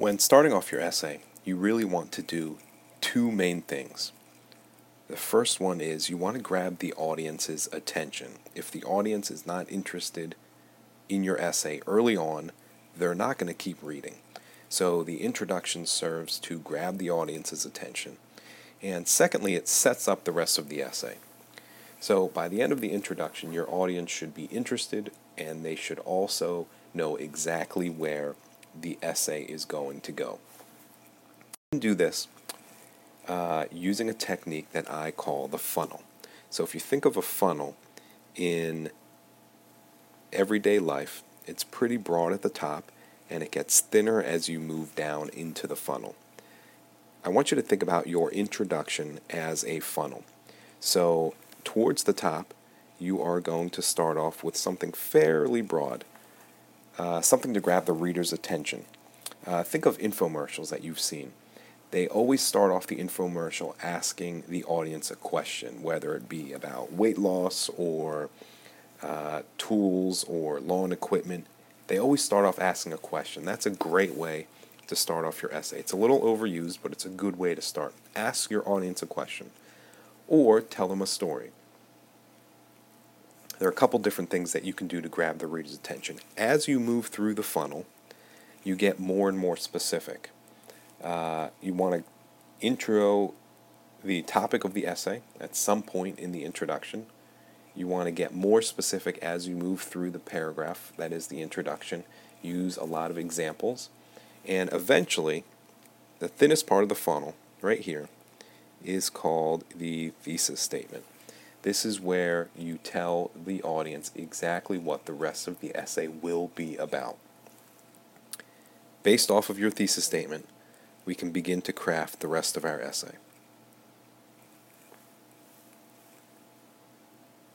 When starting off your essay, you really want to do two main things. The first one is you want to grab the audience's attention. If the audience is not interested in your essay early on, they're not going to keep reading. So the introduction serves to grab the audience's attention. And secondly, it sets up the rest of the essay. So by the end of the introduction, your audience should be interested and they should also know exactly where the essay is going to go. You can do this uh, using a technique that I call the funnel. So if you think of a funnel in everyday life, it's pretty broad at the top and it gets thinner as you move down into the funnel. I want you to think about your introduction as a funnel. So, towards the top, you are going to start off with something fairly broad uh, something to grab the reader's attention. Uh, think of infomercials that you've seen. They always start off the infomercial asking the audience a question, whether it be about weight loss or uh, tools or lawn equipment. They always start off asking a question. That's a great way to start off your essay. It's a little overused, but it's a good way to start. Ask your audience a question or tell them a story there are a couple different things that you can do to grab the reader's attention. As you move through the funnel, you get more and more specific. Uh, you want to intro the topic of the essay at some point in the introduction. You want to get more specific as you move through the paragraph, that is the introduction. Use a lot of examples. And eventually, the thinnest part of the funnel, right here, is called the thesis statement. This is where you tell the audience exactly what the rest of the essay will be about. Based off of your thesis statement, we can begin to craft the rest of our essay.